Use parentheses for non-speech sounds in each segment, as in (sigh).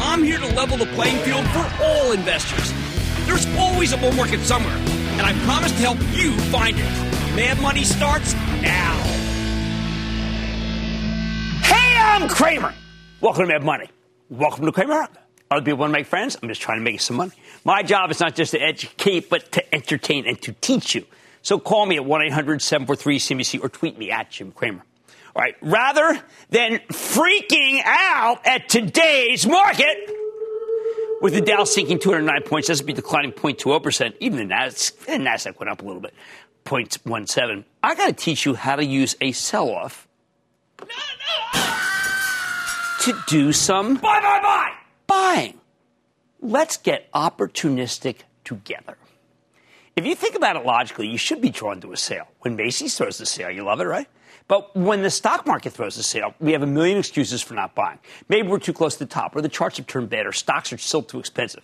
I'm here to level the playing field for all investors. There's always a bull market somewhere, and I promise to help you find it. Mad Money starts now. Hey, I'm Cramer. Welcome to Mad Money. Welcome to Cramer. Other people want to make friends. I'm just trying to make some money. My job is not just to educate, but to entertain and to teach you. So call me at 1 800 743 CNBC or tweet me at Jim Cramer. Right. Rather than freaking out at today's market, with the Dow sinking 209 points, S&P declining 0.20%, even the Nasdaq, the Nasdaq went up a little bit, 0.17. I got to teach you how to use a sell-off to do some buy, buy, buy, buying. Let's get opportunistic together. If you think about it logically, you should be drawn to a sale. When Macy's throws a sale, you love it, right? But when the stock market throws a sale, we have a million excuses for not buying. Maybe we're too close to the top, or the charts have turned bad, or stocks are still too expensive.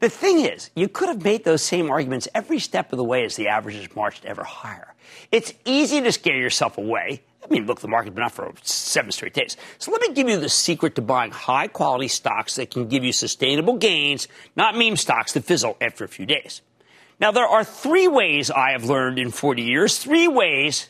The thing is, you could have made those same arguments every step of the way as the averages marched ever higher. It's easy to scare yourself away. I mean, look, the market's been up for seven straight days. So let me give you the secret to buying high quality stocks that can give you sustainable gains, not meme stocks that fizzle after a few days. Now, there are three ways I have learned in 40 years, three ways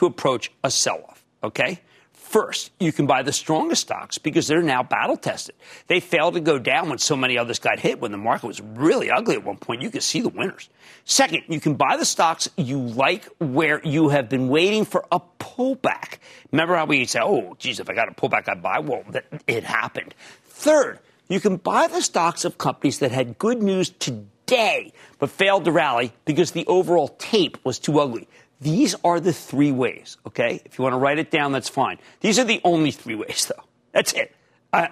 to approach a sell off, okay? First, you can buy the strongest stocks because they're now battle tested. They failed to go down when so many others got hit when the market was really ugly at one point. You could see the winners. Second, you can buy the stocks you like where you have been waiting for a pullback. Remember how we say, oh, geez, if I got a pullback, I'd buy? Well, it happened. Third, you can buy the stocks of companies that had good news today but failed to rally because the overall tape was too ugly. These are the three ways, okay? If you want to write it down, that's fine. These are the only three ways, though. That's it. I,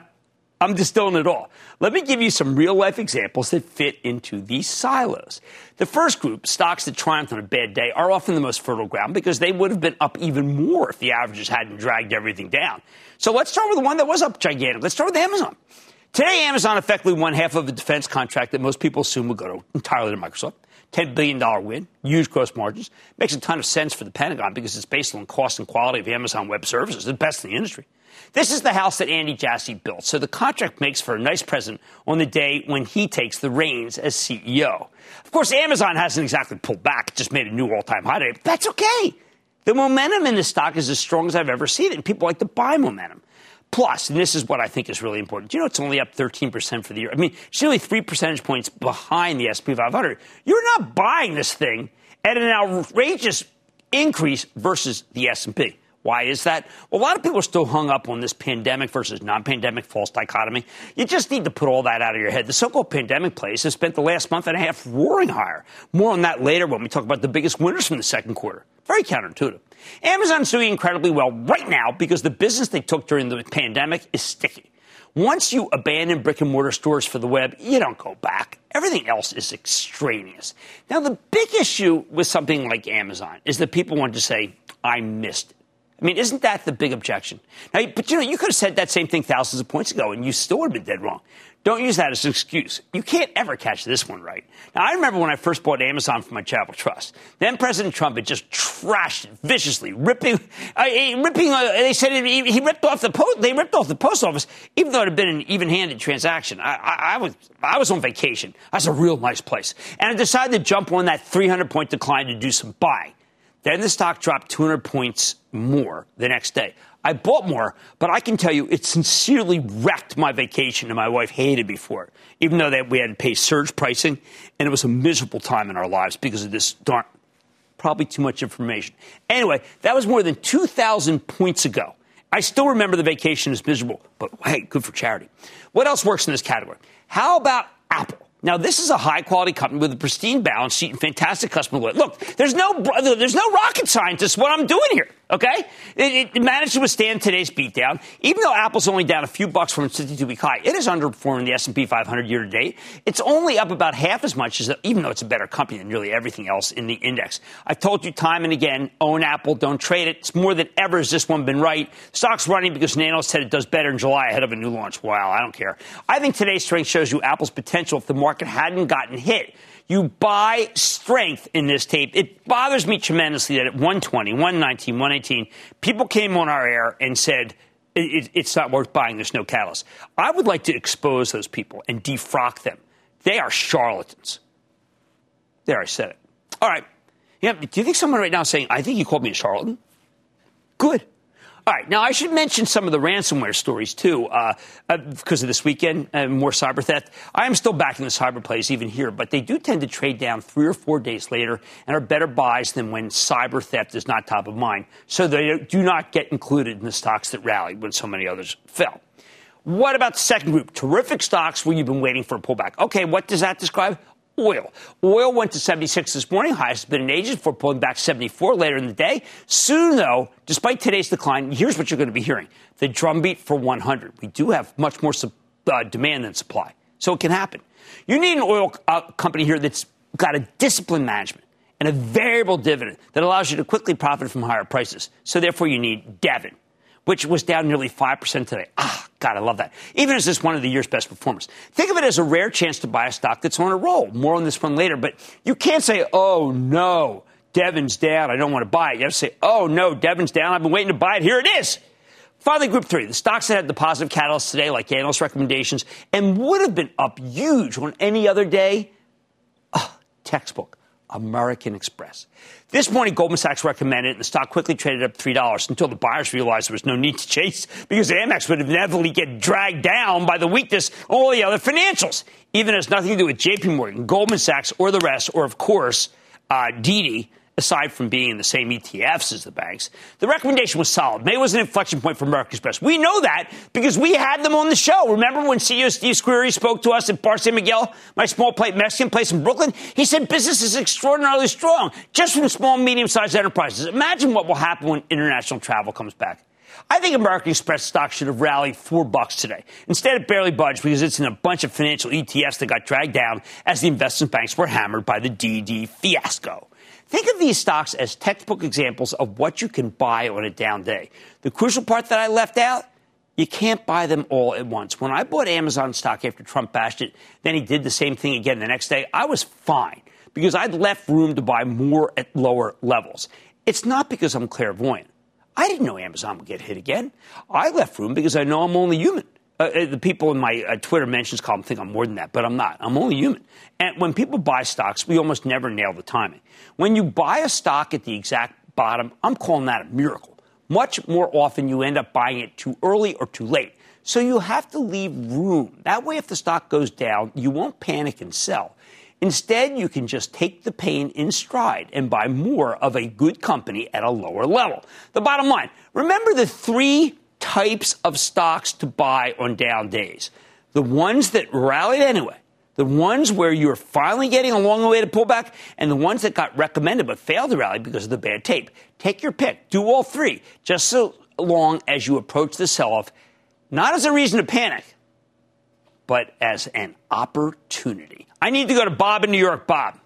I'm distilling it all. Let me give you some real life examples that fit into these silos. The first group, stocks that triumph on a bad day, are often the most fertile ground because they would have been up even more if the averages hadn't dragged everything down. So let's start with the one that was up gigantic. Let's start with Amazon. Today, Amazon effectively won half of a defense contract that most people assume would go to, entirely to Microsoft. $10 billion win, huge gross margins. Makes a ton of sense for the Pentagon because it's based on cost and quality of Amazon Web Services, the best in the industry. This is the house that Andy Jassy built, so the contract makes for a nice present on the day when he takes the reins as CEO. Of course, Amazon hasn't exactly pulled back, just made a new all time high today, but that's okay. The momentum in the stock is as strong as I've ever seen it, and people like to buy momentum. Plus, and this is what I think is really important. You know, it's only up 13% for the year. I mean, it's nearly three percentage points behind the SP 500. You're not buying this thing at an outrageous increase versus the S&P. Why is that? Well, a lot of people are still hung up on this pandemic versus non-pandemic false dichotomy. You just need to put all that out of your head. The so-called pandemic plays have spent the last month and a half roaring higher. More on that later when we talk about the biggest winners from the second quarter. Very counterintuitive. Amazon's doing incredibly well right now because the business they took during the pandemic is sticky. Once you abandon brick and mortar stores for the web, you don't go back. Everything else is extraneous. Now, the big issue with something like Amazon is that people want to say, I missed. I mean, isn't that the big objection? Now, but you know, you could have said that same thing thousands of points ago and you still would have been dead wrong. Don't use that as an excuse. You can't ever catch this one right. Now, I remember when I first bought Amazon for my charitable trust. Then President Trump had just trashed it viciously, ripping, uh, ripping. Uh, they said he ripped off the post. They ripped off the post office, even though it had been an even-handed transaction. I, I, I was, I was on vacation. That's a real nice place, and I decided to jump on that 300-point decline to do some buying. Then the stock dropped 200 points more the next day. I bought more, but I can tell you it sincerely wrecked my vacation, and my wife hated me for it, even though that we had to pay surge pricing, and it was a miserable time in our lives because of this darn, probably too much information. Anyway, that was more than 2,000 points ago. I still remember the vacation as miserable, but hey, good for charity. What else works in this category? How about Apple? Now, this is a high quality company with a pristine balance sheet and fantastic customer loyalty. Look, there's no, there's no rocket scientist what I'm doing here. Okay, it, it, managed to withstand today's beatdown, even though Apple's only down a few bucks from its 52-week high. it is underperforming the S&P 500 year to date. It's only up about half as much as, even though it's a better company than nearly everything else in the index. I've told you time and again, own Apple, don't trade it. It's more than ever has this one been right. Stock's running because Nano said it does better in July ahead of a new launch. Wow, I don't care. I think today's strength shows you Apple's potential if the market hadn't gotten hit. You buy strength in this tape. It bothers me tremendously that at 120, 119, 118, people came on our air and said, it, it's not worth buying. There's no catalyst. I would like to expose those people and defrock them. They are charlatans. There, I said it. All right. Yeah, do you think someone right now is saying, I think you called me a charlatan? Good. All right. Now, I should mention some of the ransomware stories, too, uh, uh, because of this weekend and more cyber theft. I am still backing the cyber plays even here, but they do tend to trade down three or four days later and are better buys than when cyber theft is not top of mind. So they do not get included in the stocks that rallied when so many others fell. What about the second group? Terrific stocks where you've been waiting for a pullback. Okay, what does that describe? Oil. Oil went to 76 this morning, highest has been in ages, before pulling back 74 later in the day. Soon, though, despite today's decline, here's what you're going to be hearing the drumbeat for 100. We do have much more uh, demand than supply, so it can happen. You need an oil uh, company here that's got a disciplined management and a variable dividend that allows you to quickly profit from higher prices. So, therefore, you need Devon which was down nearly 5% today. Ah, God, I love that. Even as this one of the year's best performers. Think of it as a rare chance to buy a stock that's on a roll. More on this one later, but you can't say, oh no, Devon's down. I don't want to buy it. You have to say, oh no, Devon's down. I've been waiting to buy it. Here it is. Finally, group three, the stocks that had the positive catalyst today, like analyst recommendations, and would have been up huge on any other day. Oh, textbook. American Express. This morning, Goldman Sachs recommended it, and the stock quickly traded up $3 until the buyers realized there was no need to chase because Amex would inevitably get dragged down by the weakness of all the other financials. Even has nothing to do with JP Morgan, Goldman Sachs, or the rest, or of course, uh, Didi aside from being in the same ETFs as the banks, the recommendation was solid. May was an inflection point for American Express. We know that because we had them on the show. Remember when CEO Steve Squeri spoke to us at Bar San Miguel, my small plate Mexican place in Brooklyn? He said business is extraordinarily strong, just from small, medium sized enterprises. Imagine what will happen when international travel comes back. I think American Express stock should have rallied four bucks today. Instead, it barely budged because it's in a bunch of financial ETFs that got dragged down as the investment banks were hammered by the Didi fiasco. Think of these stocks as textbook examples of what you can buy on a down day. The crucial part that I left out, you can't buy them all at once. When I bought Amazon stock after Trump bashed it, then he did the same thing again the next day, I was fine because I'd left room to buy more at lower levels. It's not because I'm clairvoyant. I didn't know Amazon would get hit again. I left room because I know I'm only human. Uh, uh, the people in my uh, Twitter mentions column think I'm more than that, but I'm not. I'm only human. And when people buy stocks, we almost never nail the timing. When you buy a stock at the exact bottom, I'm calling that a miracle. Much more often, you end up buying it too early or too late. So you have to leave room. That way, if the stock goes down, you won't panic and sell. Instead, you can just take the pain in stride and buy more of a good company at a lower level. The bottom line remember the three types of stocks to buy on down days. The ones that rallied anyway, the ones where you're finally getting a long way to pull back, and the ones that got recommended but failed to rally because of the bad tape. Take your pick. Do all three, just so long as you approach the sell off, not as a reason to panic, but as an opportunity. I need to go to Bob in New York. Bob.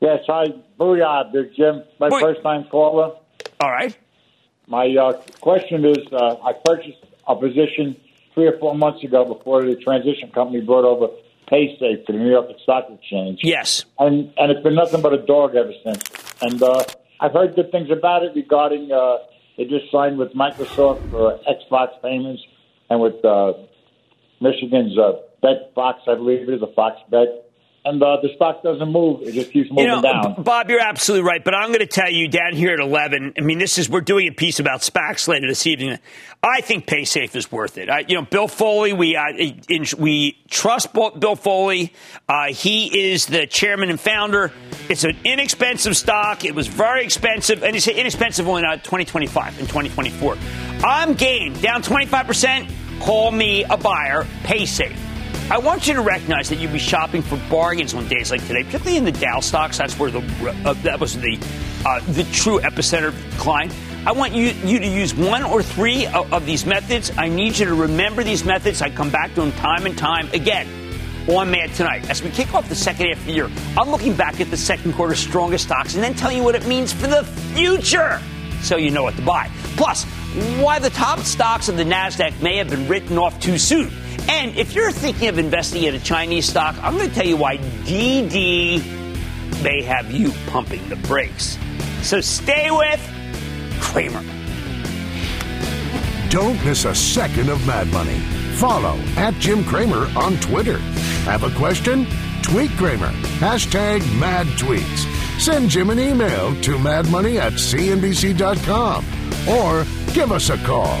Yes, hi. Booyah, Big Jim. My first time caller. All right. My uh, question is, uh, I purchased a position three or four months ago before the transition company brought over PaySafe to the New York Stock Exchange. Yes. And and it's been nothing but a dog ever since. And uh, I've heard good things about it regarding uh, they just signed with Microsoft for Xbox payments and with uh, Michigan's uh, Bet Fox, I believe it is a Fox Bet and uh, the stock doesn't move. It just keeps moving you know, down. Bob, you're absolutely right. But I'm going to tell you down here at 11, I mean, this is, we're doing a piece about SPACs later this evening. I think PaySafe is worth it. I, you know, Bill Foley, we, uh, in, we trust Bill Foley. Uh, he is the chairman and founder. It's an inexpensive stock. It was very expensive, and it's inexpensive only now 2025 and 2024. I'm game, down 25%. Call me a buyer, PaySafe. I want you to recognize that you'll be shopping for bargains on days like today, particularly in the Dow stocks. That's where the uh, that was the uh, the true epicenter of decline. I want you, you to use one or three of, of these methods. I need you to remember these methods. I come back to them time and time again on Mad Tonight. As we kick off the second half of the year, I'm looking back at the second quarter's strongest stocks and then telling you what it means for the future so you know what to buy. Plus, why the top stocks of the NASDAQ may have been written off too soon. And if you're thinking of investing in a Chinese stock, I'm going to tell you why Didi may have you pumping the brakes. So stay with Cramer. Don't miss a second of Mad Money. Follow at Jim Cramer on Twitter. Have a question? Tweet Cramer. Hashtag mad tweets. Send Jim an email to madmoney at cnbc.com or give us a call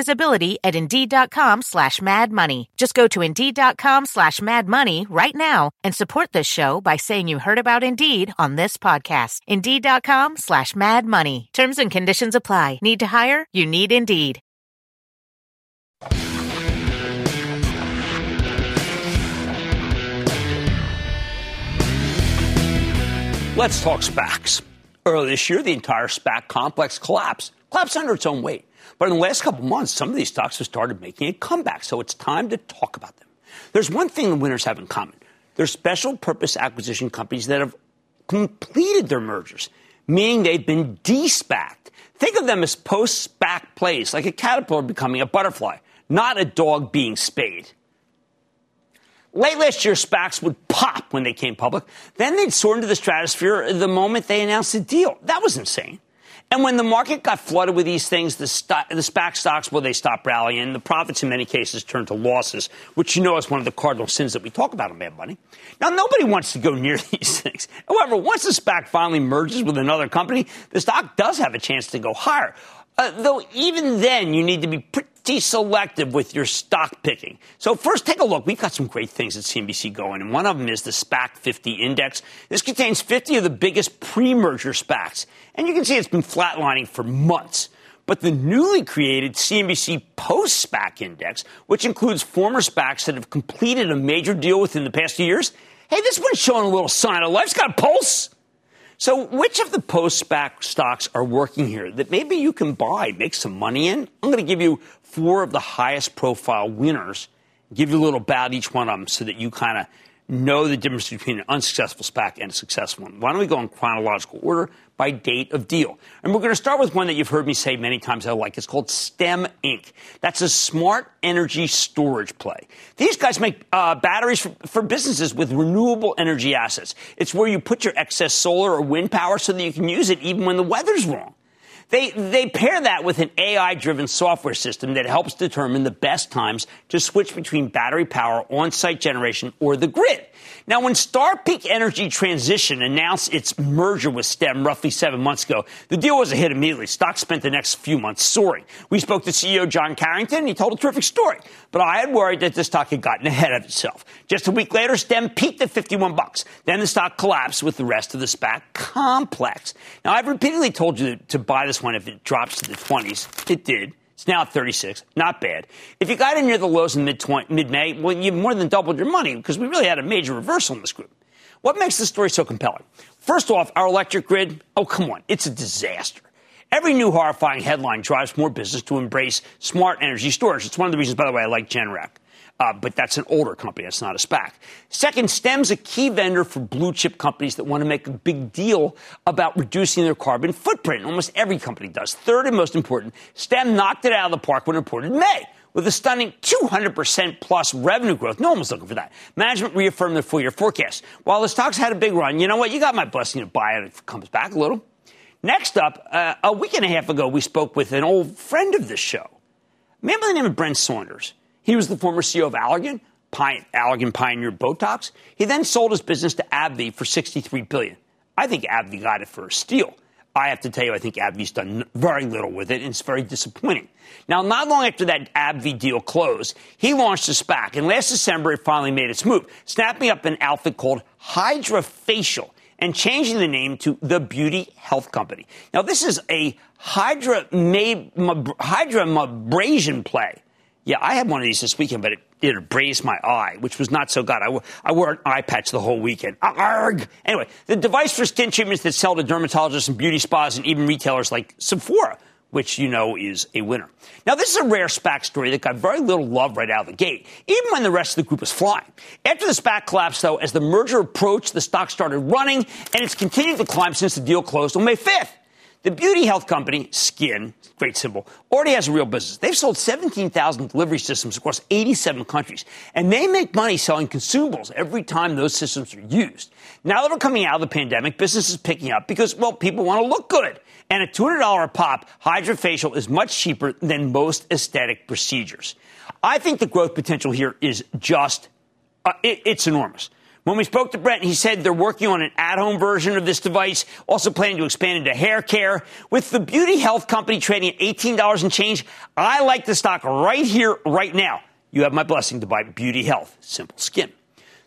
visibility at Indeed.com slash Mad Money. Just go to Indeed.com slash Mad Money right now and support this show by saying you heard about Indeed on this podcast. Indeed.com slash Mad Money. Terms and conditions apply. Need to hire? You need Indeed. Let's talk SPACs. Earlier this year, the entire SPAC complex collapsed, collapsed under its own weight. But in the last couple months, some of these stocks have started making a comeback, so it's time to talk about them. There's one thing the winners have in common. They're special purpose acquisition companies that have completed their mergers, meaning they've been de-SPACed. Think of them as post-SPAC plays, like a caterpillar becoming a butterfly, not a dog being spayed. Late last year, SPACs would pop when they came public. Then they'd soar into the stratosphere the moment they announced a deal. That was insane. And when the market got flooded with these things, the, st- the SPAC stocks, well, they stopped rallying. The profits in many cases turned to losses, which you know is one of the cardinal sins that we talk about in Mad Money. Now, nobody wants to go (laughs) near these things. However, once the SPAC finally merges with another company, the stock does have a chance to go higher. Uh, though even then, you need to be pretty pretty selective with your stock picking. So first, take a look. We've got some great things at CNBC going, and one of them is the SPAC 50 index. This contains 50 of the biggest pre-merger SPACs, and you can see it's been flatlining for months. But the newly created CNBC Post SPAC Index, which includes former SPACs that have completed a major deal within the past years, hey, this one's showing a little sign of life. It's got a pulse. So, which of the post SPAC stocks are working here that maybe you can buy, make some money in? I'm going to give you four of the highest profile winners, give you a little about each one of them so that you kind of know the difference between an unsuccessful SPAC and a successful one. Why don't we go in chronological order by date of deal? And we're going to start with one that you've heard me say many times I like. It's called STEM Inc. That's a smart energy storage play. These guys make uh, batteries for, for businesses with renewable energy assets. It's where you put your excess solar or wind power so that you can use it even when the weather's wrong. They, they pair that with an AI driven software system that helps determine the best times to switch between battery power, on site generation, or the grid. Now, when Star Peak Energy Transition announced its merger with STEM roughly seven months ago, the deal was a hit immediately. Stock spent the next few months soaring. We spoke to CEO John Carrington, and he told a terrific story. But I had worried that the stock had gotten ahead of itself. Just a week later, STEM peaked at 51 bucks. Then the stock collapsed with the rest of the SPAC complex. Now, I've repeatedly told you to buy this one if it drops to the 20s. It did. It's now at 36. Not bad. If you got in near the lows in mid May, well, you more than doubled your money because we really had a major reversal in this group. What makes this story so compelling? First off, our electric grid. Oh, come on. It's a disaster. Every new horrifying headline drives more business to embrace smart energy storage. It's one of the reasons, by the way, I like Generac. Uh, but that's an older company. That's not a SPAC. Second, STEM's a key vendor for blue chip companies that want to make a big deal about reducing their carbon footprint. Almost every company does. Third and most important, STEM knocked it out of the park when reported in May with a stunning 200% plus revenue growth. No one was looking for that. Management reaffirmed their full year forecast. While the stocks had a big run, you know what? You got my blessing to buy it if it comes back a little. Next up, uh, a week and a half ago, we spoke with an old friend of the show, a man by the name of Brent Saunders. He was the former CEO of Allergan. Allergan pioneered Botox. He then sold his business to AbbVie for 63 billion. I think AbbVie got it for a steal. I have to tell you, I think AbbVie's done very little with it, and it's very disappointing. Now, not long after that AbbVie deal closed, he launched a SPAC, and last December it finally made its move, snapping up an outfit called HydraFacial and changing the name to the Beauty Health Company. Now, this is a hydra, hydradermabrasion play yeah, I had one of these this weekend, but it, it abrased my eye, which was not so good. I, wore, I wore an eye patch the whole weekend. Uh, arg! Anyway, the device for skin treatments that sell to dermatologists and beauty spas and even retailers like Sephora, which you know is a winner. Now, this is a rare SPAC story that got very little love right out of the gate, even when the rest of the group was flying. After the SPAC collapsed, though, as the merger approached, the stock started running, and it's continued to climb since the deal closed on May 5th. The beauty health company, Skin, great symbol, already has a real business. They've sold 17,000 delivery systems across 87 countries, and they make money selling consumables every time those systems are used. Now that we're coming out of the pandemic, business is picking up because, well, people want to look good. And at $200 a pop, HydraFacial is much cheaper than most aesthetic procedures. I think the growth potential here is just, uh, it, it's enormous. When we spoke to Brent, he said they're working on an at-home version of this device, also planning to expand into hair care. With the beauty health company trading at $18 and change, I like the stock right here, right now. You have my blessing to buy Beauty Health, Simple Skin.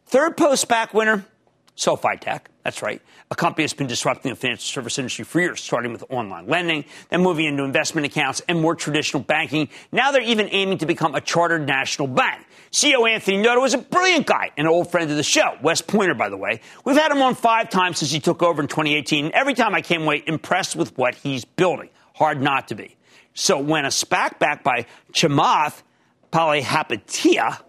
Third post SPAC winner, SoFi Tech. That's right. A company that's been disrupting the financial service industry for years, starting with online lending, then moving into investment accounts and more traditional banking. Now they're even aiming to become a chartered national bank. CEO Anthony Noto is a brilliant guy, and an old friend of the show. West Pointer, by the way. We've had him on five times since he took over in 2018. Every time I came away impressed with what he's building. Hard not to be. So when a SPAC backed by Chamath Palihapitiya,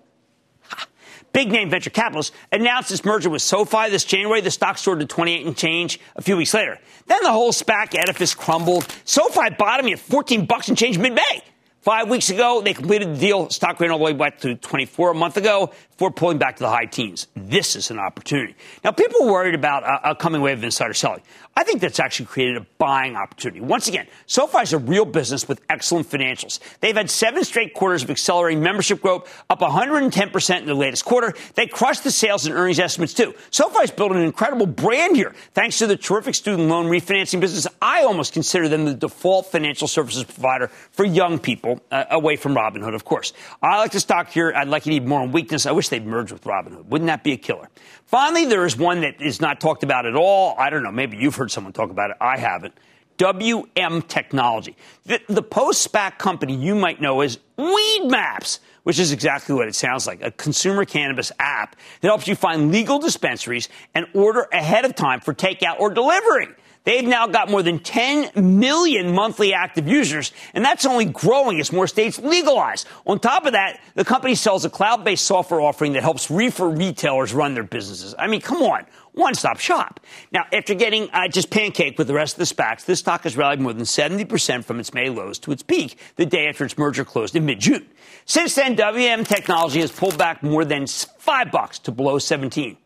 big name venture capitalist, announced its merger with SoFi this January, the stock soared to 28 and change a few weeks later. Then the whole SPAC edifice crumbled. SoFi bottoming at 14 bucks and change mid-May. Five weeks ago, they completed the deal. Stock ran all the way back to 24 a month ago. before pulling back to the high teens. This is an opportunity. Now, people worried about a, a coming wave of insider selling. I think that's actually created a buying opportunity. Once again, SoFi is a real business with excellent financials. They've had seven straight quarters of accelerating membership growth, up 110% in the latest quarter. They crushed the sales and earnings estimates too. SoFi's built an incredible brand here, thanks to the terrific student loan refinancing business. I almost consider them the default financial services provider for young people, uh, away from Robinhood, of course. I like the stock here. I'd like it even more on weakness. I wish they'd merge with Robinhood. Wouldn't that be a killer? Finally, there is one that is not talked about at all. I don't know. Maybe you've heard someone talk about it. I haven't. WM Technology. The, the post SPAC company you might know as Weed Maps, which is exactly what it sounds like a consumer cannabis app that helps you find legal dispensaries and order ahead of time for takeout or delivery. They've now got more than 10 million monthly active users, and that's only growing as more states legalize. On top of that, the company sells a cloud based software offering that helps reefer retailers run their businesses. I mean, come on. One stop shop. Now, after getting uh, just pancake with the rest of the SPACs, this stock has rallied more than 70% from its May lows to its peak the day after its merger closed in mid June. Since then, WM Technology has pulled back more than five bucks to below 17.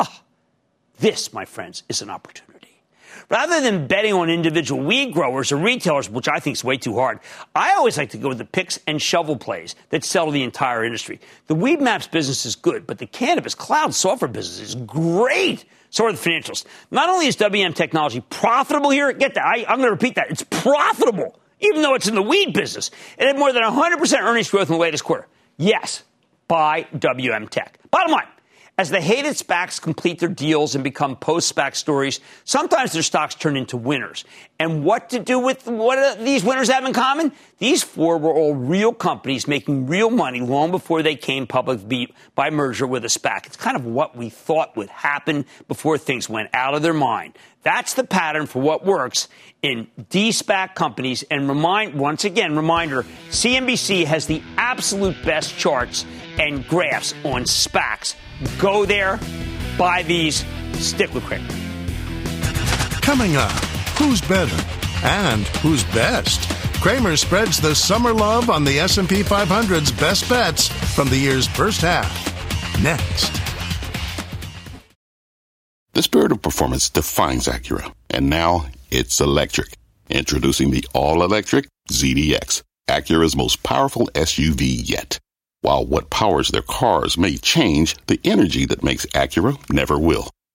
Ah, oh, this, my friends, is an opportunity. Rather than betting on individual weed growers or retailers, which I think is way too hard, I always like to go with the picks and shovel plays that sell the entire industry. The Weed Maps business is good, but the cannabis cloud software business is great. So are the financials. Not only is WM technology profitable here, get that, I, I'm going to repeat that, it's profitable, even though it's in the weed business. It had more than 100% earnings growth in the latest quarter. Yes, buy WM Tech. Bottom line, as the hated SPACs complete their deals and become post SPAC stories, sometimes their stocks turn into winners. And what to do with what these winners have in common? These four were all real companies making real money long before they came public by merger with a SPAC. It's kind of what we thought would happen before things went out of their mind. That's the pattern for what works in de-SPAC companies. And remind, once again, reminder, CNBC has the absolute best charts and graphs on SPACs. Go there, buy these, stick with Cramer. Coming up, who's better and who's best? Cramer spreads the summer love on the S&P 500's best bets from the year's first half. Next. The spirit of performance defines Acura, and now it's electric. Introducing the all-electric ZDX, Acura's most powerful SUV yet. While what powers their cars may change, the energy that makes Acura never will.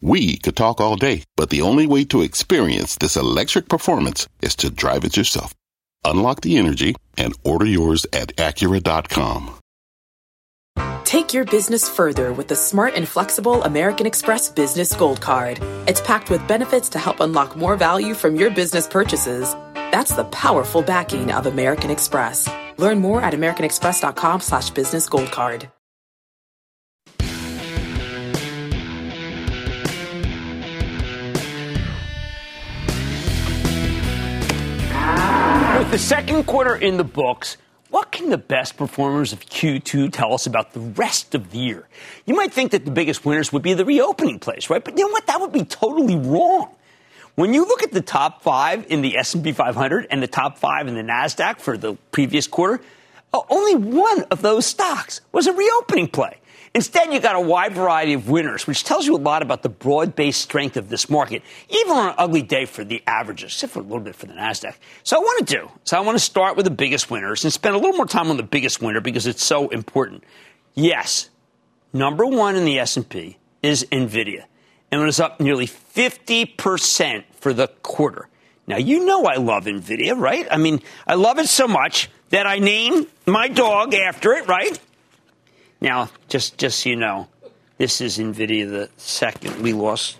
We could talk all day, but the only way to experience this electric performance is to drive it yourself. Unlock the energy and order yours at Acura.com. Take your business further with the smart and flexible American Express Business Gold Card. It's packed with benefits to help unlock more value from your business purchases. That's the powerful backing of American Express. Learn more at americanexpress.com slash business gold card. With the second quarter in the books, what can the best performers of Q2 tell us about the rest of the year? You might think that the biggest winners would be the reopening plays, right? But you know what? That would be totally wrong. When you look at the top five in the S&P 500 and the top five in the Nasdaq for the previous quarter, uh, only one of those stocks was a reopening play. Instead, you got a wide variety of winners, which tells you a lot about the broad-based strength of this market, even on an ugly day for the averages, except for a little bit for the Nasdaq. So I want to do. So I want to start with the biggest winners and spend a little more time on the biggest winner because it's so important. Yes, number one in the S&P is Nvidia, and it was up nearly 50 percent for the quarter. Now, you know I love NVIDIA, right? I mean, I love it so much that I name my dog after it, right? Now, just, just so you know, this is NVIDIA the second. We lost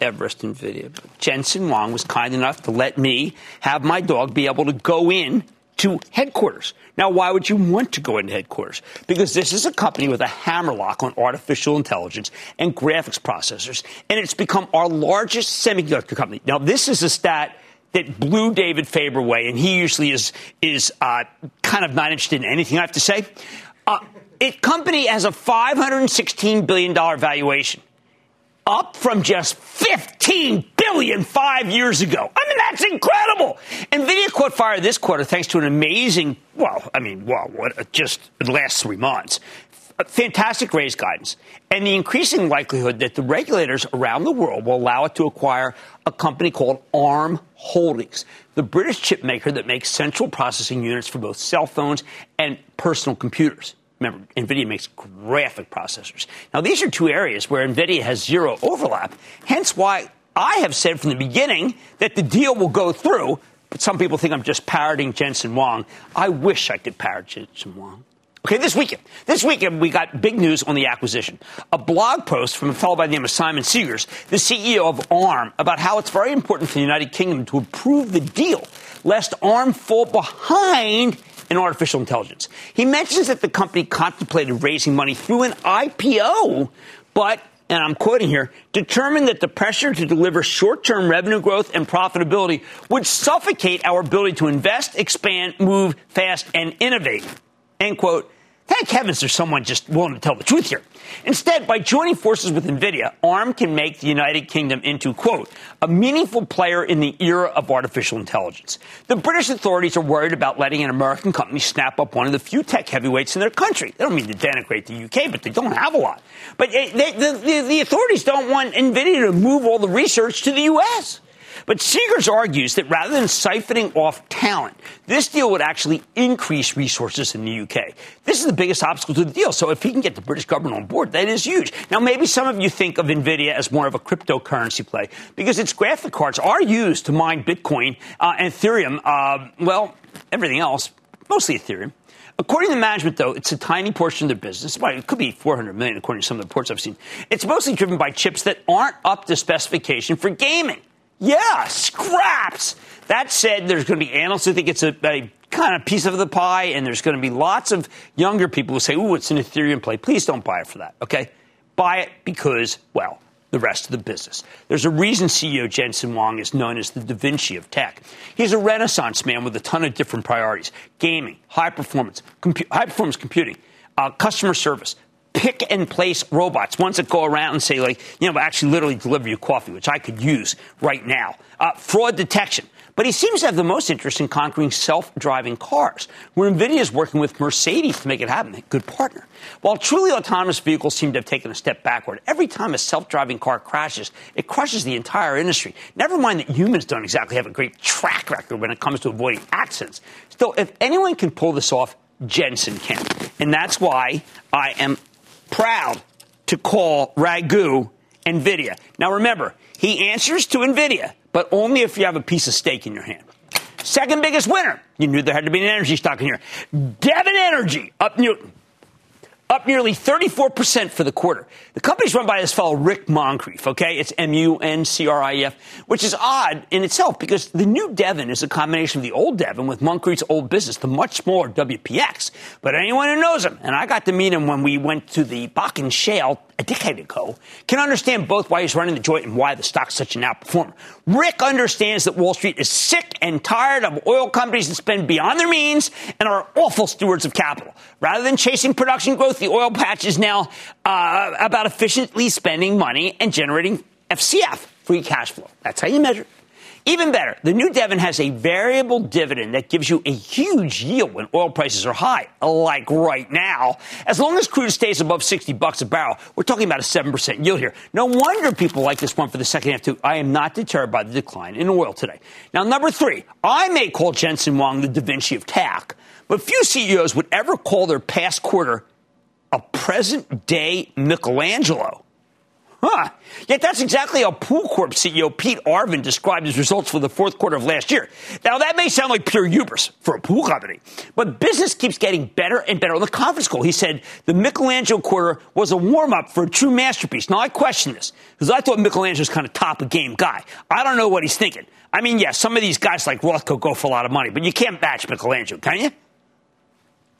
Everest NVIDIA. Jensen Huang was kind enough to let me have my dog be able to go in to headquarters. Now, why would you want to go into headquarters? Because this is a company with a hammerlock on artificial intelligence and graphics processors, and it's become our largest semiconductor company. Now, this is a stat that blew David Faber away, and he usually is is uh, kind of not interested in anything I have to say. Uh, it company has a 516 billion dollar valuation up from just 15 billion five years ago. I mean, that's incredible. Nvidia caught fire this quarter thanks to an amazing, well, I mean, well, what, just the last three months. Fantastic raise guidance and the increasing likelihood that the regulators around the world will allow it to acquire a company called ARM Holdings, the British chip maker that makes central processing units for both cell phones and personal computers. Remember, NVIDIA makes graphic processors. Now, these are two areas where NVIDIA has zero overlap, hence why I have said from the beginning that the deal will go through. But some people think I'm just parroting Jensen Huang. I wish I could parrot Jensen Huang. Okay, this weekend. This weekend, we got big news on the acquisition. A blog post from a fellow by the name of Simon Segars, the CEO of ARM, about how it's very important for the United Kingdom to approve the deal, lest ARM fall behind in artificial intelligence. He mentions that the company contemplated raising money through an IPO, but and I'm quoting here, determined that the pressure to deliver short term revenue growth and profitability would suffocate our ability to invest, expand, move fast, and innovate. End quote. Thank heavens there's someone just willing to tell the truth here. Instead, by joining forces with NVIDIA, ARM can make the United Kingdom into, quote, a meaningful player in the era of artificial intelligence. The British authorities are worried about letting an American company snap up one of the few tech heavyweights in their country. They don't mean to denigrate the UK, but they don't have a lot. But eh, they, the, the, the authorities don't want NVIDIA to move all the research to the U.S. But Segars argues that rather than siphoning off talent, this deal would actually increase resources in the UK. This is the biggest obstacle to the deal. So if he can get the British government on board, that is huge. Now, maybe some of you think of NVIDIA as more of a cryptocurrency play because its graphic cards are used to mine Bitcoin uh, and Ethereum. Uh, well, everything else, mostly Ethereum. According to management, though, it's a tiny portion of their business. It could be 400 million, according to some of the reports I've seen. It's mostly driven by chips that aren't up to specification for gaming. Yeah, scraps. That said, there's going to be analysts who think it's a, a kind of piece of the pie, and there's going to be lots of younger people who say, ooh, it's an Ethereum play. Please don't buy it for that, okay? Buy it because, well, the rest of the business. There's a reason CEO Jensen Huang is known as the Da Vinci of tech. He's a renaissance man with a ton of different priorities gaming, high performance, compu- high performance computing, uh, customer service, pick and place robots, ones that go around and say, like, you know, actually literally deliver you coffee, which I could use right now. Uh, fraud detection. But he seems to have the most interest in conquering self driving cars, where NVIDIA is working with Mercedes to make it happen. Good partner. While truly autonomous vehicles seem to have taken a step backward, every time a self driving car crashes, it crushes the entire industry. Never mind that humans don't exactly have a great track record when it comes to avoiding accidents. Still, if anyone can pull this off, Jensen can. And that's why I am proud to call Raghu NVIDIA. Now remember, he answers to NVIDIA, but only if you have a piece of steak in your hand. Second biggest winner. You knew there had to be an energy stock in here. Devon Energy up near up nearly 34% for the quarter. The company's run by this fellow, Rick Muncrief, okay? It's M-U-N-C-R-I-F, which is odd in itself because the new Devon is a combination of the old Devon with Muncrief's old business, the much smaller WPX. But anyone who knows him, and I got to meet him when we went to the Bakken Shale a decade ago, can understand both why he's running the joint and why the stock's such an outperformer. Rick understands that Wall Street is sick and tired of oil companies that spend beyond their means and are awful stewards of capital. Rather than chasing production growth, the oil patch is now uh, about efficiently spending money and generating FCF, free cash flow. That's how you measure. Even better, the new Devon has a variable dividend that gives you a huge yield when oil prices are high, like right now. As long as crude stays above 60 bucks a barrel, we're talking about a 7% yield here. No wonder people like this one for the second half too. I am not deterred by the decline in oil today. Now, number three, I may call Jensen Huang the Da Vinci of tech, but few CEOs would ever call their past quarter a present day Michelangelo. Huh. Yet that's exactly how Pool Corp CEO Pete Arvan described his results for the fourth quarter of last year. Now, that may sound like pure hubris for a pool company, but business keeps getting better and better. On the conference call, he said the Michelangelo quarter was a warm up for a true masterpiece. Now, I question this because I thought Michelangelo's kind of top of game guy. I don't know what he's thinking. I mean, yes, yeah, some of these guys like Rothko go for a lot of money, but you can't match Michelangelo, can you?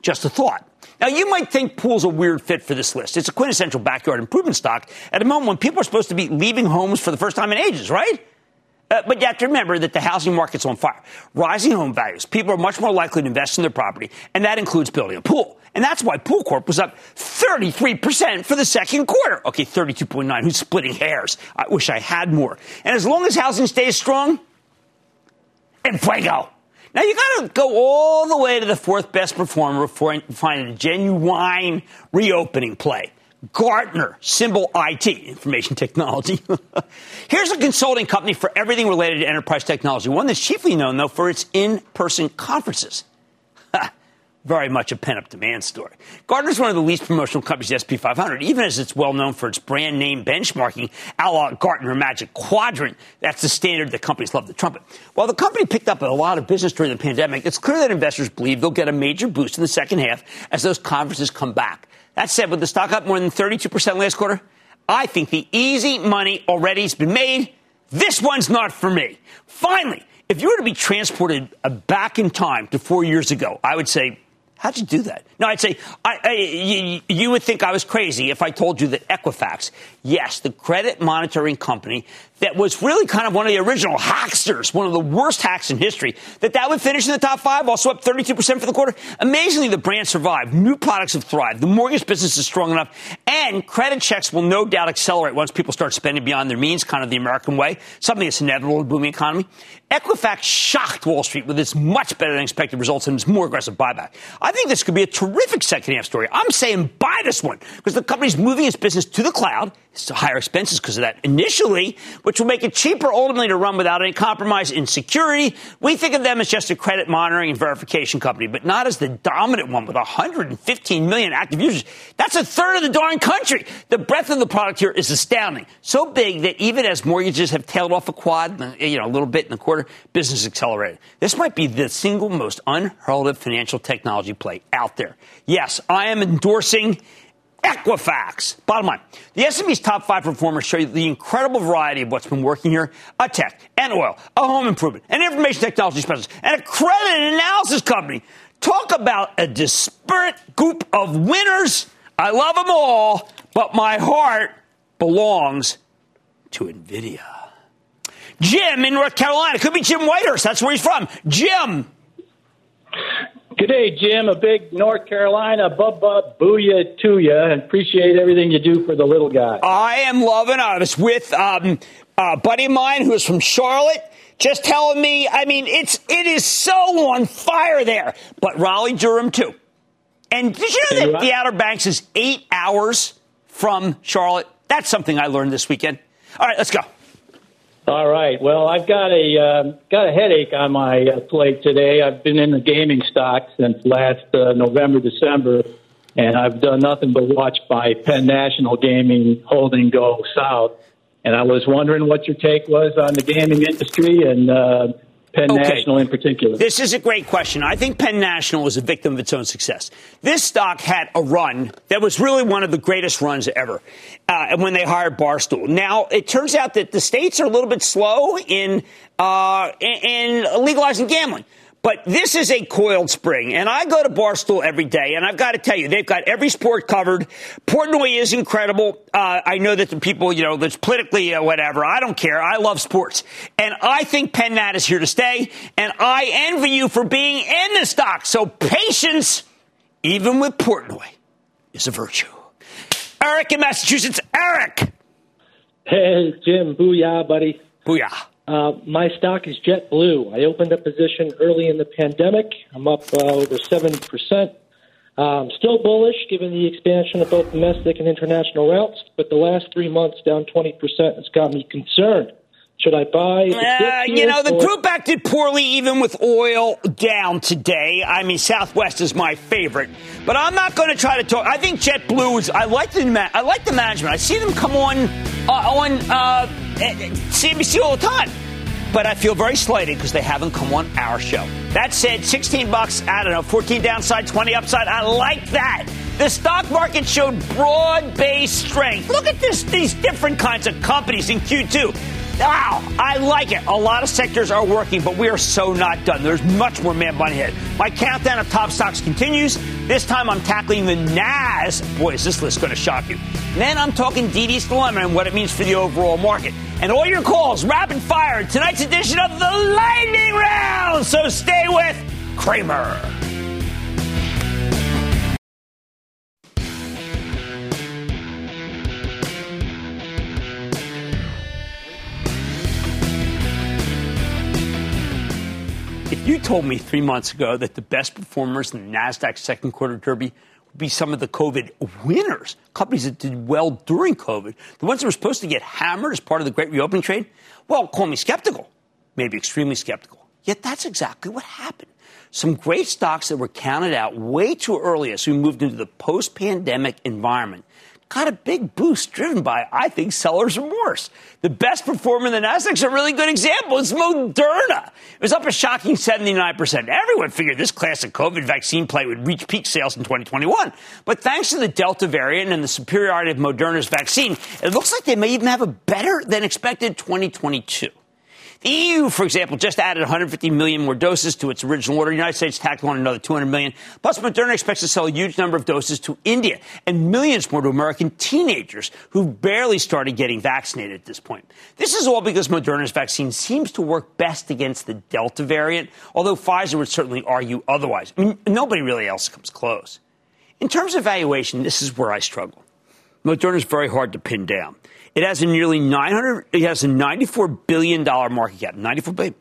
Just a thought. Now, you might think Pool's a weird fit for this list. It's a quintessential backyard improvement stock at a moment when people are supposed to be leaving homes for the first time in ages, right? Uh, but you have to remember that the housing market's on fire. Rising home values. People are much more likely to invest in their property, and that includes building a pool. And that's why Pool Corp was up 33% for the second quarter. Okay, 32.9. Who's splitting hairs? I wish I had more. And as long as housing stays strong, and fuego. Now you got to go all the way to the fourth best performer for finding a genuine reopening play. Gartner, symbol IT, information technology. (laughs) Here's a consulting company for everything related to enterprise technology, one that's chiefly known, though, for its in person conferences. Very much a pent up demand story. Gartner's one of the least promotional companies in SP 500, even as it's well known for its brand name benchmarking, a la Gartner Magic Quadrant. That's the standard that companies love to trumpet. While the company picked up a lot of business during the pandemic, it's clear that investors believe they'll get a major boost in the second half as those conferences come back. That said, with the stock up more than 32% last quarter, I think the easy money already has been made. This one's not for me. Finally, if you were to be transported uh, back in time to four years ago, I would say How'd you do that? No, I'd say I, I, you, you, would think I was crazy if I told you that Equifax, yes, the credit monitoring company that was really kind of one of the original hacksters, one of the worst hacks in history, that that would finish in the top five, also up 32% for the quarter. Amazingly, the brand survived. New products have thrived. The mortgage business is strong enough, and credit checks will no doubt accelerate once people start spending beyond their means, kind of the American way, something that's inevitable in a booming economy. Equifax shocked Wall Street with its much better than expected results and its more aggressive buyback. I think this could be a terrific second half story. I'm saying buy this one because the company's moving its business to the cloud. Higher expenses because of that initially, which will make it cheaper ultimately to run without any compromise in security. We think of them as just a credit monitoring and verification company, but not as the dominant one with 115 million active users. That's a third of the darn country. The breadth of the product here is astounding. So big that even as mortgages have tailed off a quad, uh, you know, a little bit in the quarter, business accelerated. This might be the single most unheralded of financial technology play out there. Yes, I am endorsing Equifax. Bottom line, the S&P's top five performers show you the incredible variety of what's been working here. A tech, an oil, a home improvement, an information technology specialist, and a credit analysis company. Talk about a disparate group of winners. I love them all, but my heart belongs to NVIDIA. Jim in North Carolina. Could be Jim Whitehurst. That's where he's from. Jim. Good day, Jim. A big North Carolina bub bub booyah to you, and appreciate everything you do for the little guy. I am loving. I was with um, a buddy of mine who is from Charlotte, just telling me. I mean, it's it is so on fire there, but Raleigh Durham too. And did you know that the Outer Banks is eight hours from Charlotte? That's something I learned this weekend. All right, let's go. All right. Well, I've got a uh, got a headache on my uh, plate today. I've been in the gaming stock since last uh, November, December, and I've done nothing but watch my Penn National Gaming holding go south. And I was wondering what your take was on the gaming industry and uh, Penn okay. National in particular? This is a great question. I think Penn National was a victim of its own success. This stock had a run that was really one of the greatest runs ever uh, when they hired Barstool. Now, it turns out that the states are a little bit slow in, uh, in, in legalizing gambling. But this is a coiled spring, and I go to Barstool every day, and I've got to tell you, they've got every sport covered. Portnoy is incredible. Uh, I know that the people, you know, there's politically uh, whatever. I don't care. I love sports, and I think Penn Nat is here to stay, and I envy you for being in the stock. So patience, even with Portnoy, is a virtue. Eric in Massachusetts. Eric. Hey, Jim. Booyah, buddy. Booyah. Uh, my stock is JetBlue. I opened a position early in the pandemic. I'm up uh, over 70%. Um, still bullish given the expansion of both domestic and international routes, but the last three months down 20% has got me concerned. Should I buy? Uh, you know, the or- group acted poorly even with oil down today. I mean, Southwest is my favorite, but I'm not going to try to talk. I think JetBlue is. I like the I like the management. I see them come on uh, on uh, CNBC all the time. But I feel very slighted because they haven't come on our show. That said, 16 bucks, I don't know, 14 downside, 20 upside. I like that. The stock market showed broad based strength. Look at this, these different kinds of companies in Q2. Wow, I like it. A lot of sectors are working, but we are so not done. There's much more Mad Money ahead. My countdown of top stocks continues. This time I'm tackling the NAS. Boy, is this list going to shock you. then I'm talking Didi's dilemma and what it means for the overall market. And all your calls, rapid fire, tonight's edition of the Lightning Round. So stay with Cramer. Told me three months ago that the best performers in the NASDAQ second quarter derby would be some of the COVID winners, companies that did well during COVID, the ones that were supposed to get hammered as part of the great reopening trade, well, call me skeptical, maybe extremely skeptical. Yet that's exactly what happened. Some great stocks that were counted out way too early as we moved into the post pandemic environment got a big boost driven by, I think, seller's remorse. The best performer in the Nasdaq is a really good example. It's Moderna. It was up a shocking 79%. Everyone figured this classic COVID vaccine play would reach peak sales in 2021. But thanks to the Delta variant and the superiority of Moderna's vaccine, it looks like they may even have a better than expected 2022. The EU, for example, just added 150 million more doses to its original order. The United States tacked on another 200 million. Plus, Moderna expects to sell a huge number of doses to India and millions more to American teenagers who've barely started getting vaccinated at this point. This is all because Moderna's vaccine seems to work best against the Delta variant, although Pfizer would certainly argue otherwise. I mean, nobody really else comes close. In terms of valuation, this is where I struggle. Moderna is very hard to pin down. It has a nearly 900, it has a $94 billion market cap, 94 billion.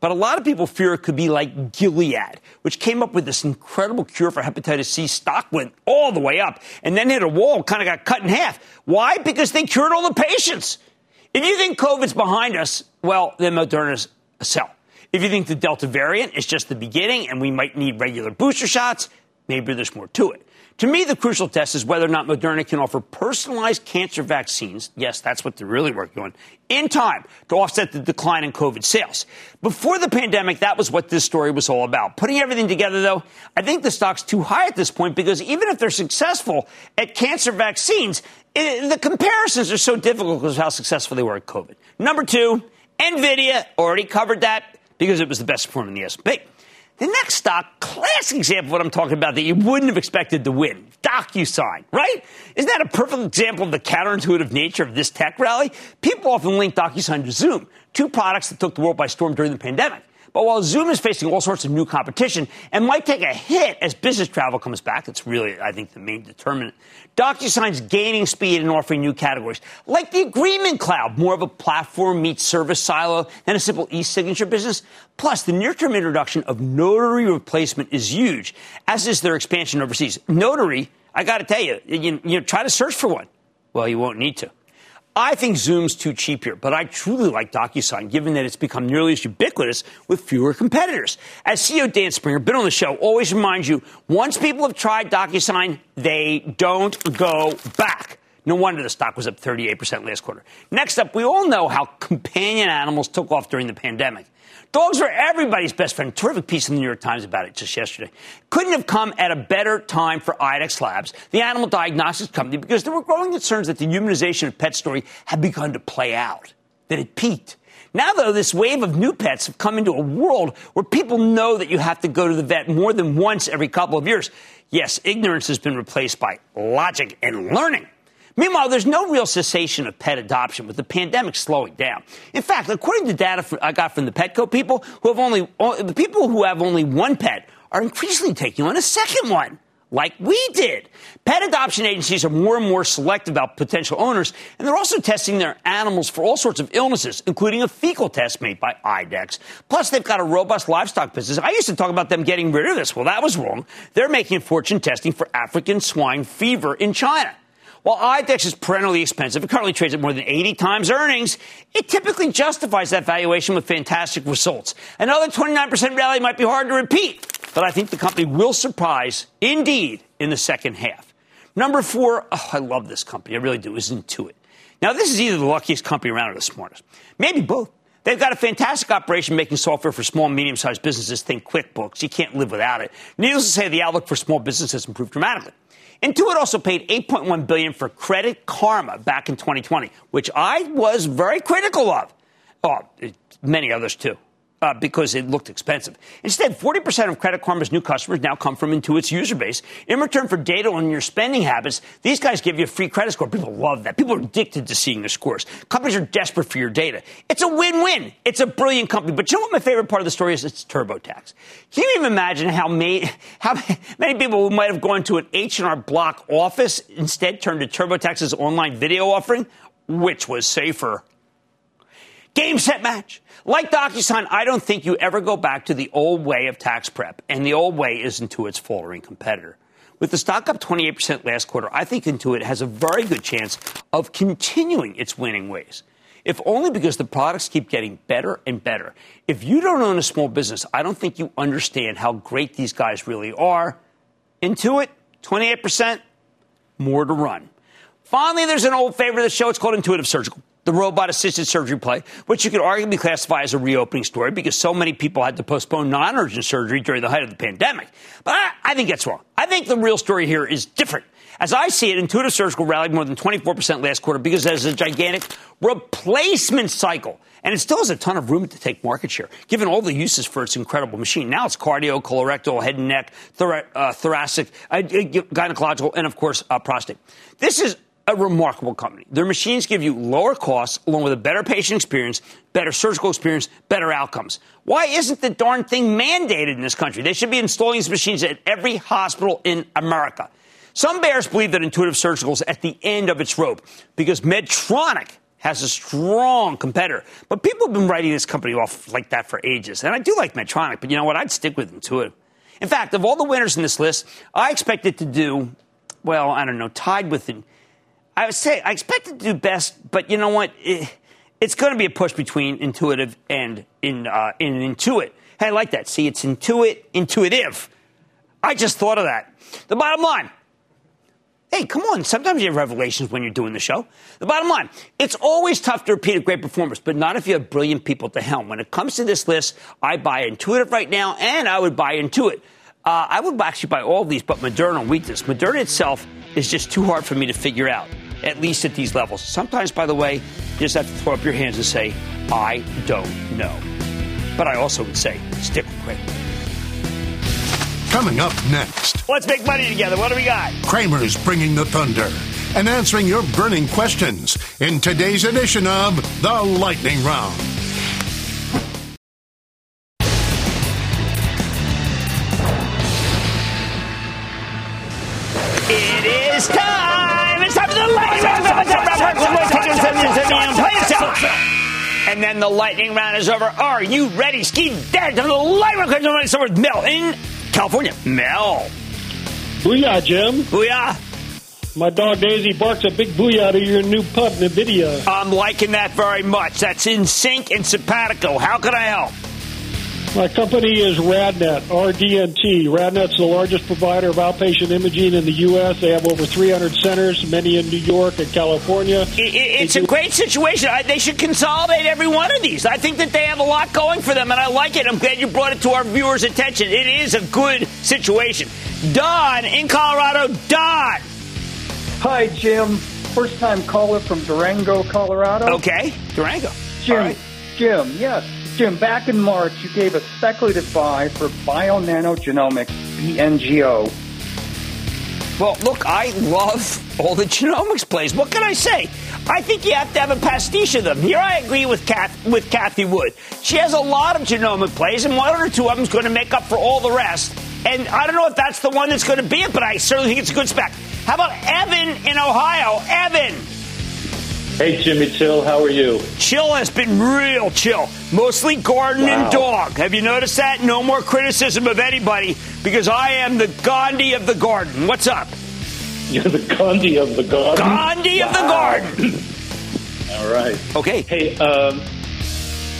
But a lot of people fear it could be like Gilead, which came up with this incredible cure for hepatitis C. Stock went all the way up and then hit a wall, kind of got cut in half. Why? Because they cured all the patients. If you think COVID's behind us, well, then Moderna's a sell. If you think the Delta variant is just the beginning and we might need regular booster shots, maybe there's more to it. To me, the crucial test is whether or not Moderna can offer personalized cancer vaccines. Yes, that's what they're really working on in time to offset the decline in COVID sales. Before the pandemic, that was what this story was all about. Putting everything together, though, I think the stock's too high at this point because even if they're successful at cancer vaccines, it, the comparisons are so difficult because of how successful they were at COVID. Number two, Nvidia already covered that because it was the best performer in the S&P. The next stock, classic example of what I'm talking about that you wouldn't have expected to win. DocuSign, right? Isn't that a perfect example of the counterintuitive nature of this tech rally? People often link DocuSign to Zoom, two products that took the world by storm during the pandemic. But while Zoom is facing all sorts of new competition and might take a hit as business travel comes back, it's really, I think, the main determinant. DocuSign's gaining speed and offering new categories, like the Agreement Cloud, more of a platform meets service silo than a simple e-signature business. Plus, the near-term introduction of notary replacement is huge, as is their expansion overseas. Notary, I got to tell you, you, you know, try to search for one. Well, you won't need to. I think Zoom's too cheap here, but I truly like DocuSign, given that it's become nearly as ubiquitous with fewer competitors. As CEO Dan Springer, been on the show, always reminds you, once people have tried DocuSign, they don't go back. No wonder the stock was up 38% last quarter. Next up, we all know how companion animals took off during the pandemic. Dogs are everybody's best friend. Terrific piece in the New York Times about it just yesterday. Couldn't have come at a better time for IDEXX Labs, the animal diagnostics company, because there were growing concerns that the humanization of pet story had begun to play out, that it peaked. Now, though, this wave of new pets have come into a world where people know that you have to go to the vet more than once every couple of years. Yes, ignorance has been replaced by logic and learning. Meanwhile, there's no real cessation of pet adoption with the pandemic slowing down. In fact, according to data I got from the Petco people who have only, the people who have only one pet are increasingly taking on a second one like we did. Pet adoption agencies are more and more selective about potential owners, and they're also testing their animals for all sorts of illnesses, including a fecal test made by IDEXX. Plus, they've got a robust livestock business. I used to talk about them getting rid of this. Well, that was wrong. They're making a fortune testing for African swine fever in China. While IDEXX is perennially expensive, it currently trades at more than 80 times earnings, it typically justifies that valuation with fantastic results. Another 29% rally might be hard to repeat, but I think the company will surprise indeed in the second half. Number four, oh, I love this company. I really do, is Intuit. Now, this is either the luckiest company around or the smartest. Maybe both. They've got a fantastic operation making software for small and medium sized businesses. Think QuickBooks. You can't live without it. Needless to say, the outlook for small business has improved dramatically. Intuit also paid 8.1 billion for Credit Karma back in 2020, which I was very critical of. Oh, many others too uh, because it looked expensive. Instead, 40% of Credit Karma's new customers now come from Intuit's user base. In return for data on your spending habits, these guys give you a free credit score. People love that. People are addicted to seeing their scores. Companies are desperate for your data. It's a win-win. It's a brilliant company. But you know what my favorite part of the story is? It's TurboTax. Can you even imagine how many, how (laughs) many people who might have gone to an H&R Block office instead turned to TurboTax's online video offering, which was safer? Game, set, match. Like DocuSign, I don't think you ever go back to the old way of tax prep, and the old way is Intuit's faltering competitor. With the stock up 28% last quarter, I think Intuit has a very good chance of continuing its winning ways. If only because the products keep getting better and better. If you don't own a small business, I don't think you understand how great these guys really are. Intuit, 28%, more to run. Finally, there's an old favorite of the show. It's called Intuitive Surgical the robot assisted surgery play, which you could arguably classify as a reopening story because so many people had to postpone non urgent surgery during the height of the pandemic. But I, I, think that's wrong. I think the real story here is different. As I see it, Intuitive Surgical rallied more than 24% last quarter because there's a gigantic replacement cycle. And it still has a ton of room to take market share, given all the uses for its incredible machine. Now it's cardio, colorectal, head and neck, thora- uh, thoracic, uh, gynecological, and of course, uh, prostate. This is a remarkable company. Their machines give you lower costs along with a better patient experience, better surgical experience, better outcomes. Why isn't the darn thing mandated in this country? They should be installing these machines at every hospital in America. Some bears believe that Intuitive Surgical is at the end of its rope because Medtronic has a strong competitor. But people have been writing this company off like that for ages. And I do like Medtronic, but you know what? I'd stick with Intuitive. In fact, of all the winners in this list, I expect it to do, well, I don't know, tied with I would say I expect it to do best, but you know what? It, it's going to be a push between intuitive and in, uh, in intuit. Hey, I like that. See, it's intuit, intuitive. I just thought of that. The bottom line. Hey, come on. Sometimes you have revelations when you're doing the show. The bottom line, it's always tough to repeat a great performance, but not if you have brilliant people to helm. When it comes to this list, I buy Intuitive right now, and I would buy Intuit. Uh, I would actually buy all of these, but Moderna weakness. Moderna itself is just too hard for me to figure out at least at these levels. Sometimes, by the way, you just have to throw up your hands and say, I don't know. But I also would say, stick with Cramer. Coming up next. Let's make money together. What do we got? Cramer's bringing the thunder and answering your burning questions in today's edition of The Lightning Round. It is time and then the lightning round is over. Are you ready? Ski dead to the lightning round. So with Mel in California. Mel. Booyah, Jim. Booyah. My dog Daisy barks a big booyah to your new pub, NVIDIA. I'm liking that very much. That's in sync and simpatico. How can I help? My company is RadNet, RDNT. RadNet's the largest provider of outpatient imaging in the U.S. They have over 300 centers, many in New York and California. it's a great situation. they should consolidate every one of these. I think that they have a lot going for them, and I like it. I'm glad you brought it to our viewers' attention. It is a good situation. Don in Colorado. Don. Hi, Jim. First time caller from Durango, Colorado. Okay, Durango. Jim, right. Jim, yes. Jim, back in March, you gave a speculative buy for Bionano Genomics, BNGO. Well, look, I love all the genomics plays. What can I say? I think you have to have a pastiche of them. Here I agree with Kath, with Cathie Wood. She has a lot of genomic plays, and one or two of them is going to make up for all the rest. And I don't know if that's the one that's going to be it, but I certainly think it's a good spec. How about Evan in Ohio? Evan. Hey, Jimmy Chill, how are you? Chill has been real chill. Mostly garden wow. and dog. Have you noticed that? No more criticism of anybody because I am the Gandhi of the garden. What's up? You're the Gandhi of the garden? Gandhi wow. of the garden. (laughs) All right. Okay. Hey, um,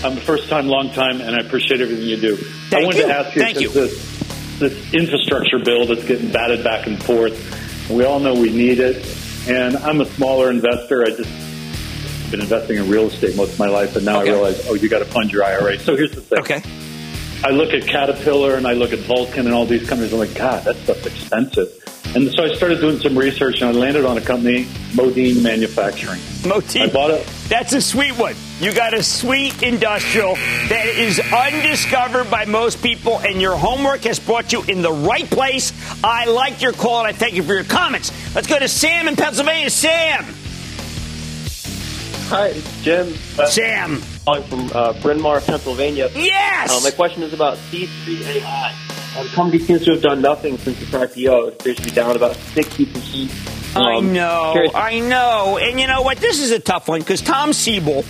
I'm a first time, long time, and I appreciate everything you do. Thank I wanted you. to ask you, Thank you. This, this infrastructure bill that's getting batted back and forth, we all know we need it. And I'm a smaller investor. I just been investing in real estate most of my life, and now okay. I realize, oh, you got to fund your IRA. So here's the thing. Okay. I look at Caterpillar and I look at Vulcan and all these companies. I'm like, God, that stuff's expensive. And so I started doing some research and I landed on a company, Modine Manufacturing. Modine. I bought it. That's a sweet one. You got a sweet industrial that is undiscovered by most people, and your homework has brought you in the right place. I like your call, and I thank you for your comments. Let's go to Sam in Pennsylvania. Sam. Hi, Jim. Sam. I'm from uh, Bryn Mawr, Pennsylvania. Yes! Uh, my question is about C3AI. Uh, the company seems to have done nothing since its IPO. It appears to be down about 60%. I Um, know, curious- I know. And you know what? This is a tough one because Tom Siebel,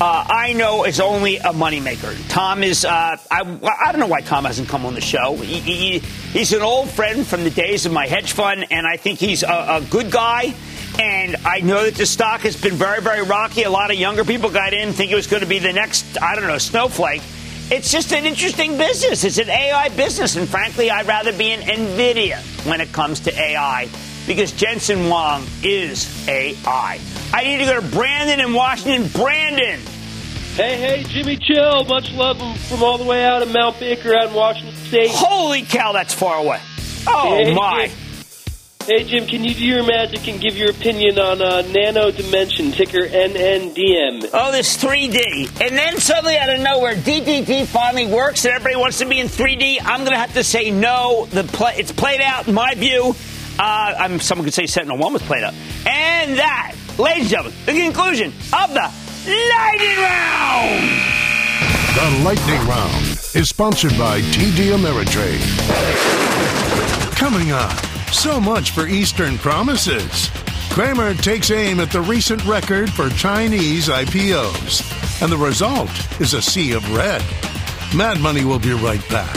uh, I know, is only a moneymaker. Tom is, uh, I, I don't know why Tom hasn't come on the show. He, he, he's an old friend from the days of my hedge fund, and I think he's a, a good guy. And I know that the stock has been very, very rocky. A lot of younger people got in, think it was going to be the next, I don't know, snowflake. It's just an interesting business. It's an AI business. And frankly, I'd rather be in NVIDIA when it comes to AI because Jensen Huang is AI. I need to go to Brandon in Washington. Brandon. Hey, hey, Jimmy Chill. Much love from all the way out of Mount Baker out in Washington State. Holy cow, that's far away. Oh, Hey, my. Jim. Hey, Jim, can you do your magic and give your opinion on uh, Nano Dimension, ticker NNDM? Oh, this 3D. And then suddenly out of nowhere, DDD finally works and everybody wants to be in 3D. I'm going to have to say no. The play, It's played out, in my view. Uh, I'm, someone could say SentinelOne was played out. And that, ladies and gentlemen, the conclusion of the Lightning Round. The Lightning Round is sponsored by TD Ameritrade. Coming up, so much for Eastern promises. Cramer takes aim at the recent record for Chinese IPOs, and the result is a sea of red. Mad Money will be right back.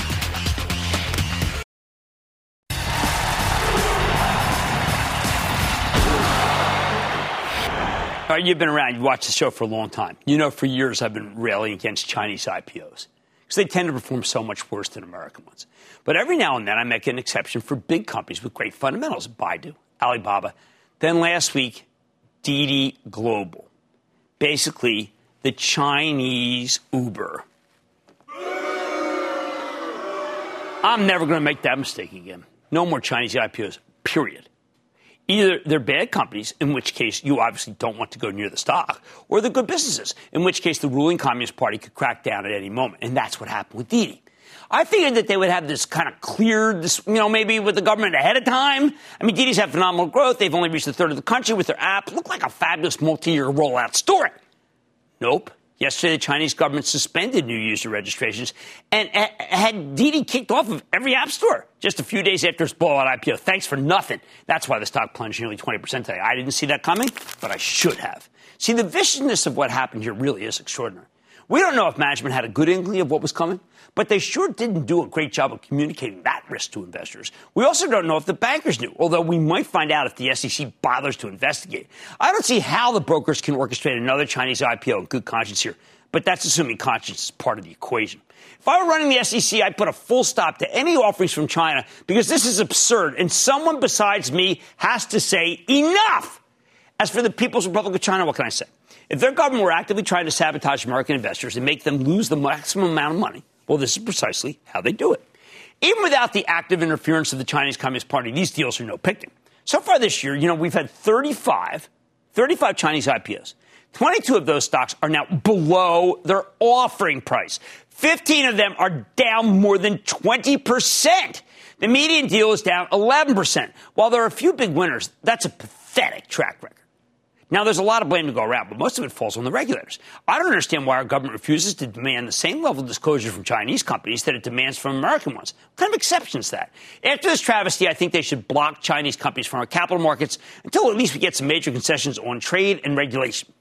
All right, you've been around, you've watched the show for a long time. You know, for years I've been railing against Chinese IPOs because they tend to perform so much worse than American ones. But every now and then I make an exception for big companies with great fundamentals Baidu, Alibaba. Then last week, Didi Global. Basically, the Chinese Uber. I'm never going to make that mistake again. No more Chinese IPOs, period. Either they're bad companies, in which case you obviously don't want to go near the stock, or they're good businesses, in which case the ruling Communist Party could crack down at any moment. And that's what happened with Didi. I figured that they would have this kind of cleared, you know, maybe with the government ahead of time. I mean, Didi's had phenomenal growth. They've only reached a third of the country with their app. Look like a fabulous multi-year rollout story. Nope. Yesterday, the Chinese government suspended new user registrations and uh, had Didi kicked off of every app store just a few days after its blowout IPO. Thanks for nothing. That's why the stock plunged nearly 20% today. I didn't see that coming, but I should have. See, the viciousness of what happened here really is extraordinary. We don't know if management had a good inkling of what was coming, but they sure didn't do a great job of communicating that risk to investors. We also don't know if the bankers knew, although we might find out if the SEC bothers to investigate. I don't see how the brokers can orchestrate another Chinese IPO in good conscience here, but that's assuming conscience is part of the equation. If I were running the SEC, I'd put a full stop to any offerings from China because this is absurd, and someone besides me has to say enough. As for the People's Republic of China, what can I say? If their government were actively trying to sabotage American investors and make them lose the maximum amount of money, well, this is precisely how they do it. Even without the active interference of the Chinese Communist Party, these deals are no picnic. So far this year, you know, we've had 35, 35 Chinese IPOs. 22 of those stocks are now below their offering price. 15 of them are down more than 20%. The median deal is down 11%. While there are a few big winners, that's a pathetic track record. Now, there's a lot of blame to go around, but most of it falls on the regulators. I don't understand why our government refuses to demand the same level of disclosure from Chinese companies that it demands from American ones. What kind of exception is that? After this travesty, I think they should block Chinese companies from our capital markets until at least we get some major concessions on trade and regulation.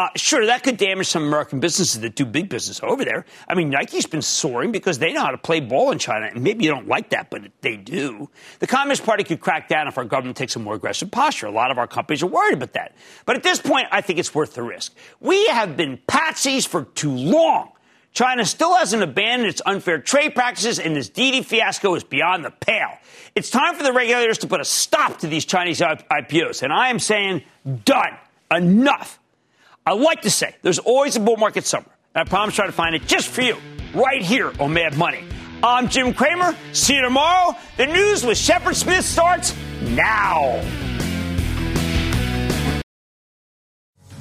Uh, sure, that could damage some American businesses that do big business over there. I mean, Nike's been soaring because they know how to play ball in China, and maybe you don't like that, but they do. The Communist Party could crack down if our government takes a more aggressive posture. A lot of our companies are worried about that. But at this point, I think it's worth the risk. We have been patsies for too long. China still hasn't abandoned its unfair trade practices, and this Didi fiasco is beyond the pale. It's time for the regulators to put a stop to these Chinese IPOs, and I am saying done. Enough. I like to say there's always a bull market somewhere. And I promise try to find it just for you, right here on Mad Money. I'm Jim Cramer. See you tomorrow. The news with Shepard Smith starts now.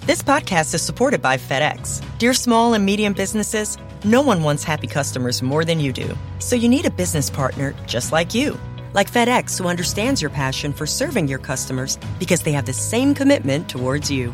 This podcast is supported by FedEx. Dear small and medium businesses, no one wants happy customers more than you do. So you need a business partner just like you. Like FedEx, who understands your passion for serving your customers because they have the same commitment towards you.